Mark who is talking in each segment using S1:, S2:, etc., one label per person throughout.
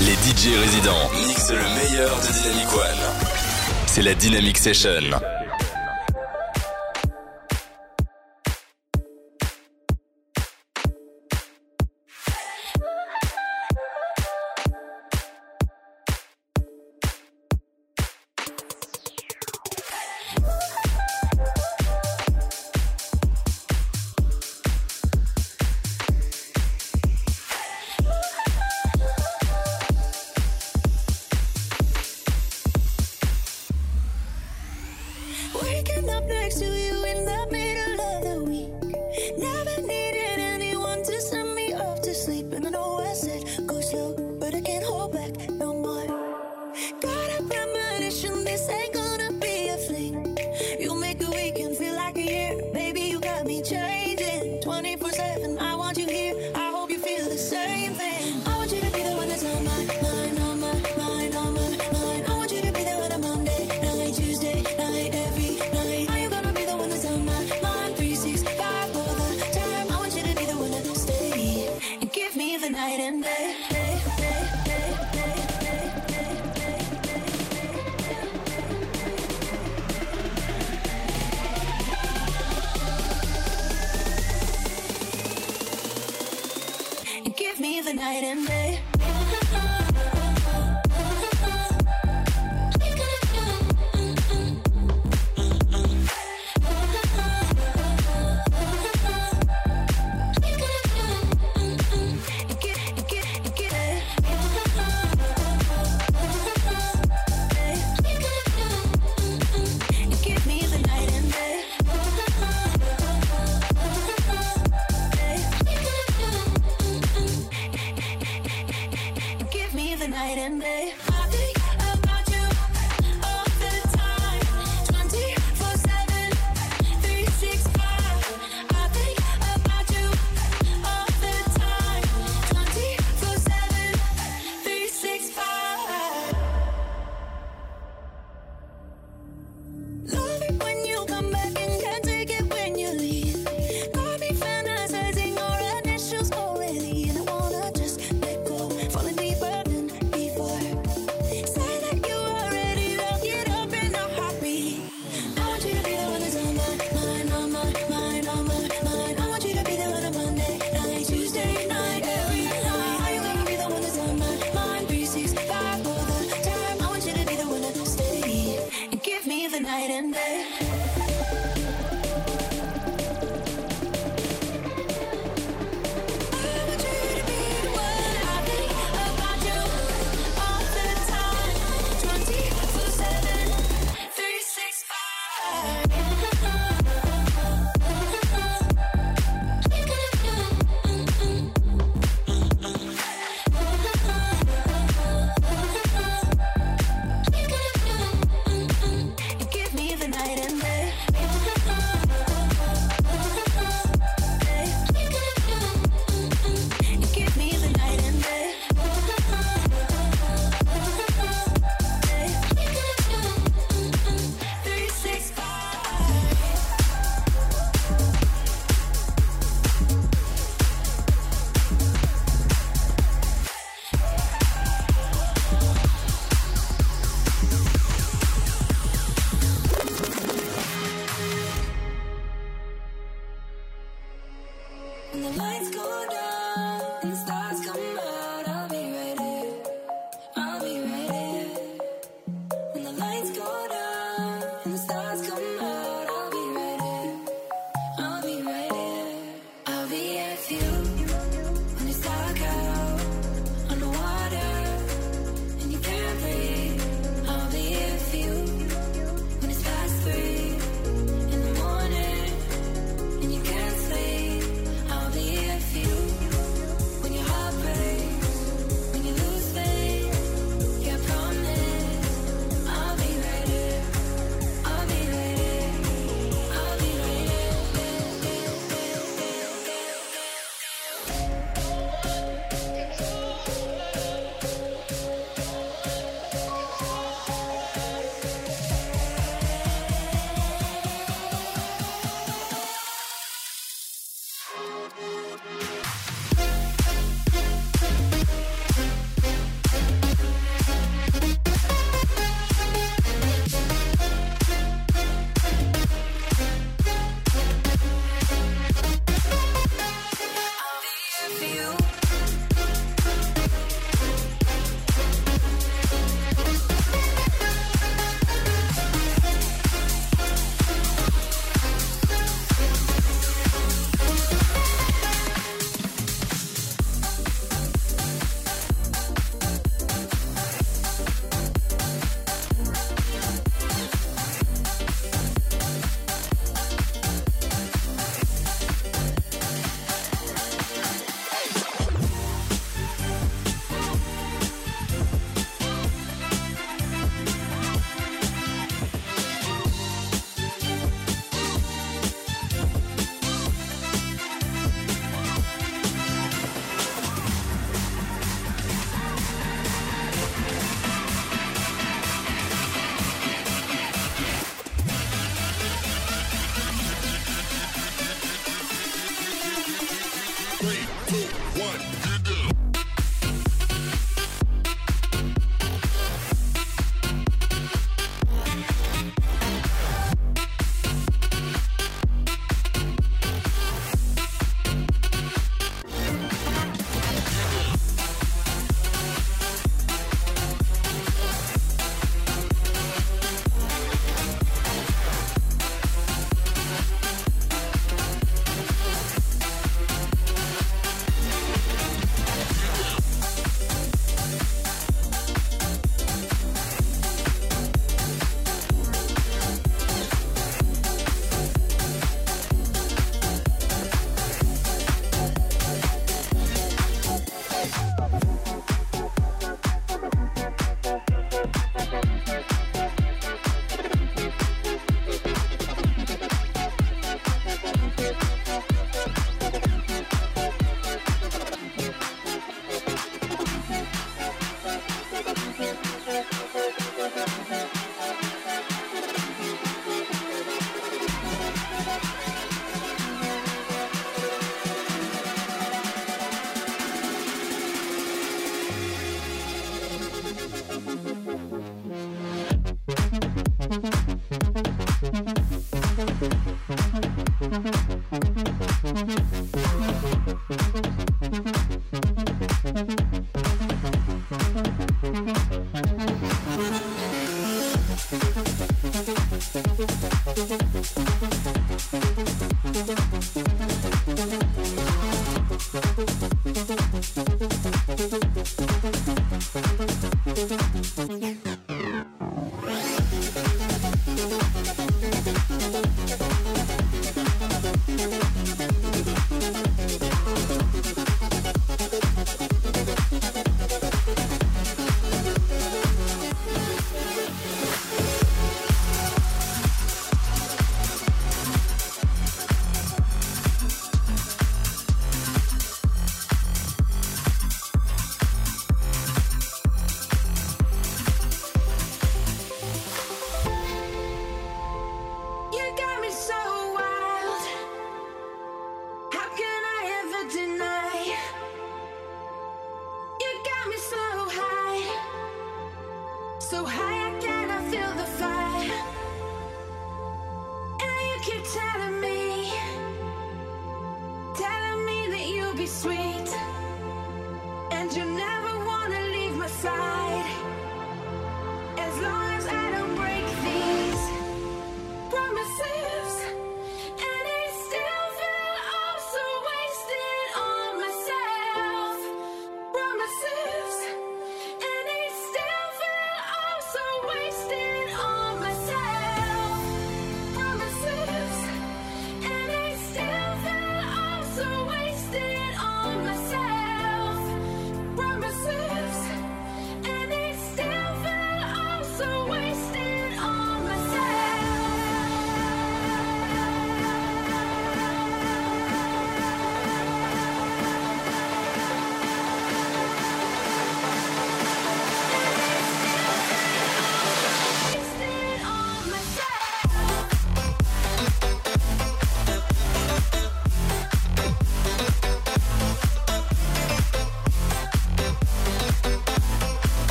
S1: Les DJ résidents mixent le meilleur de Dynamic One. C'est la Dynamic Session.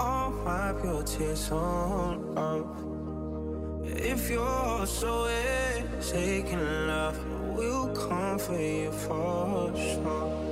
S2: I'll wipe your tears on up. If you're so aching love, we'll come for you for sure.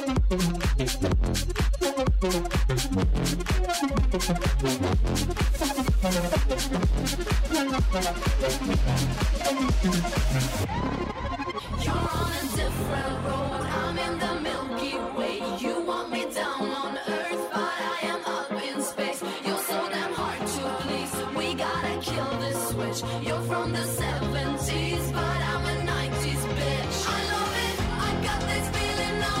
S3: It's easy to say what's on your mind. Say it a million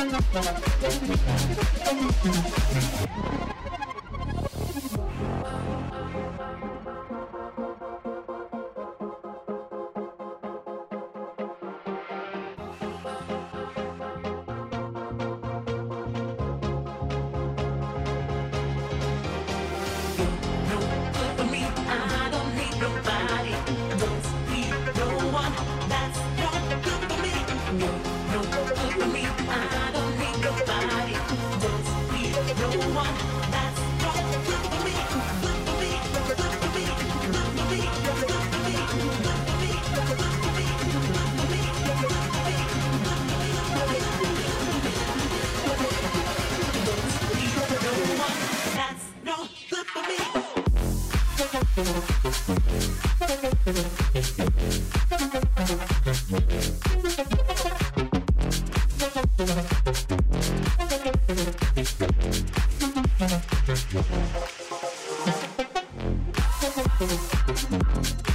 S4: どうもどうもどうもどうもどうも。Thank you.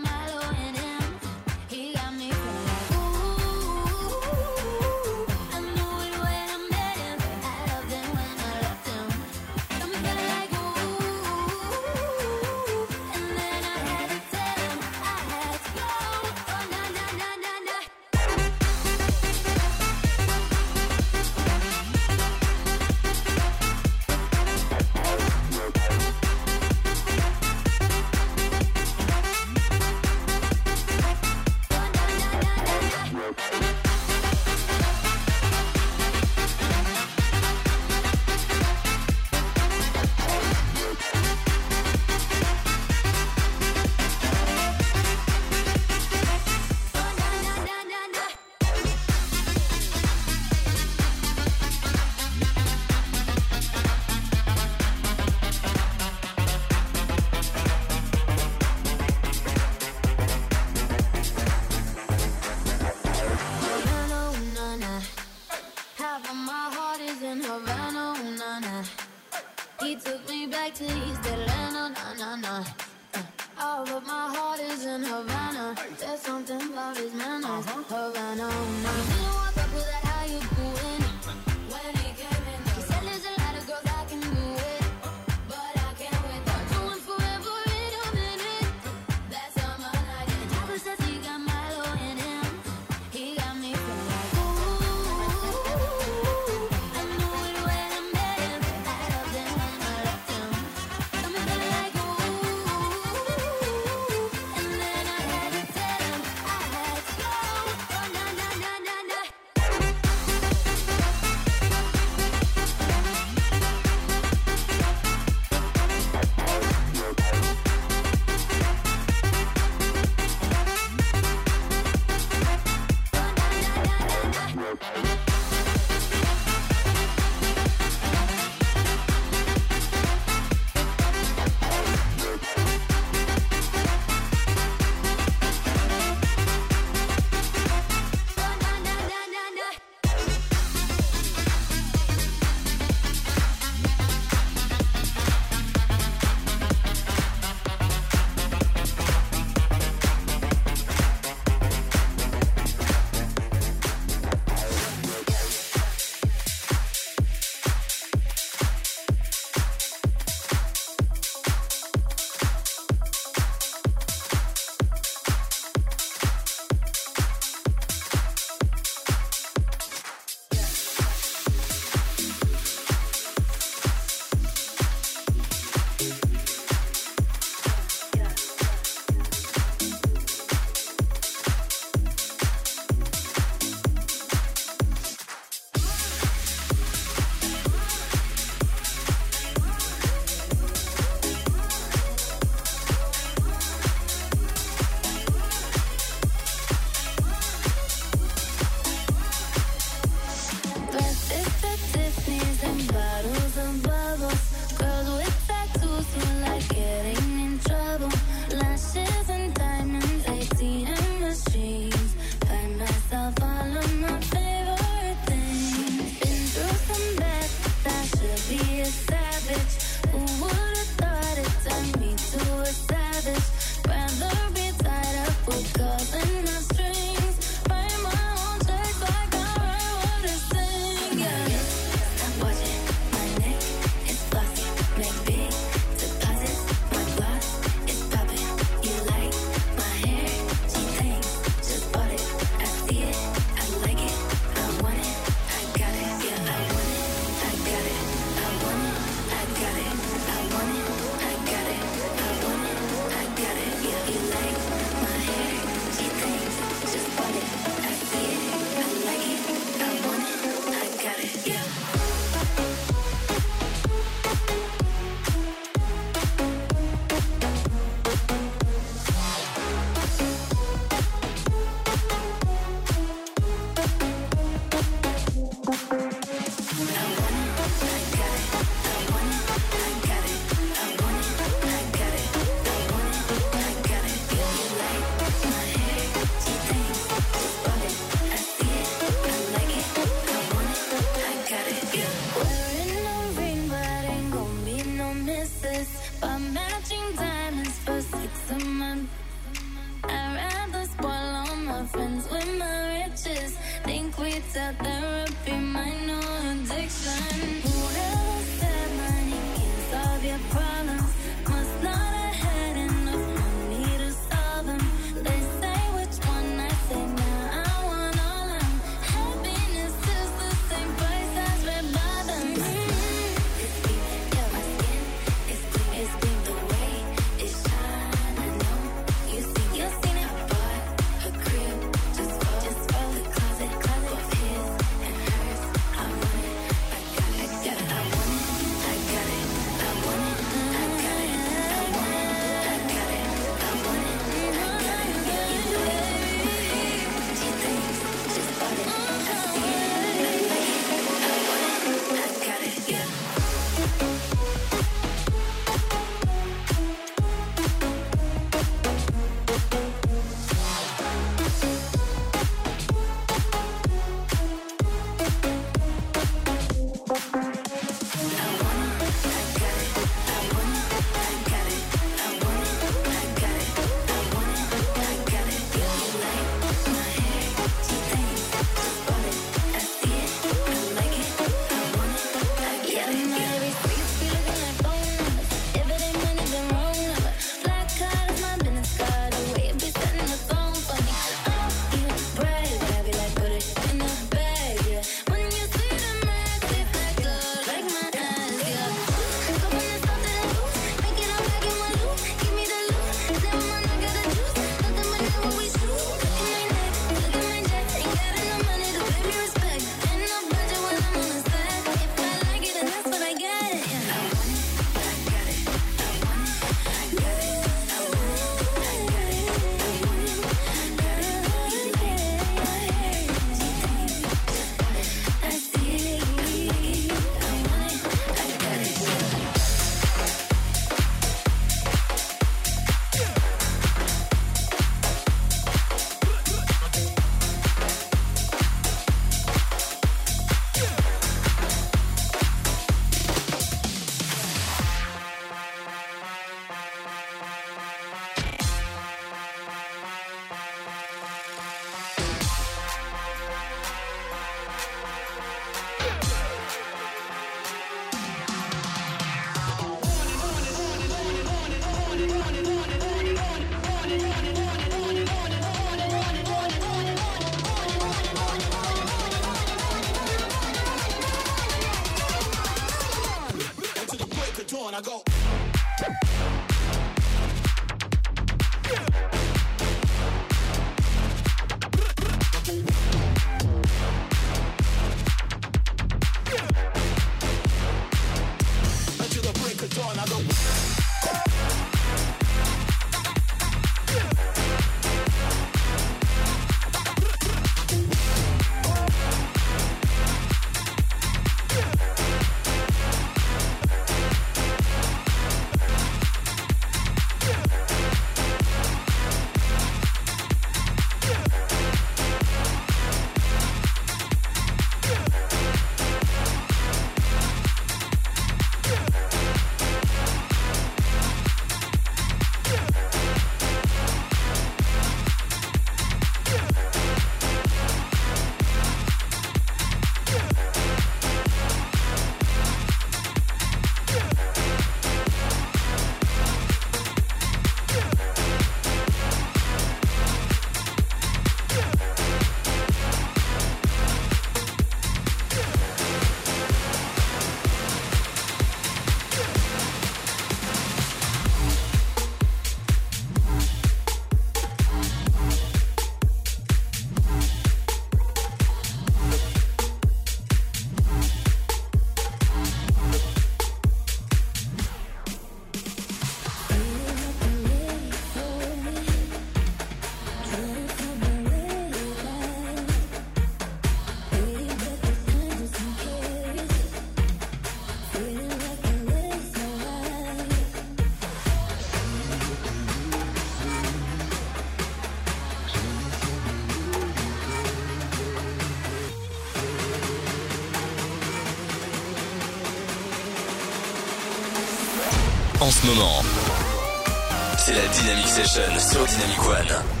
S1: C'est la Dynamic Session sur Dynamic One.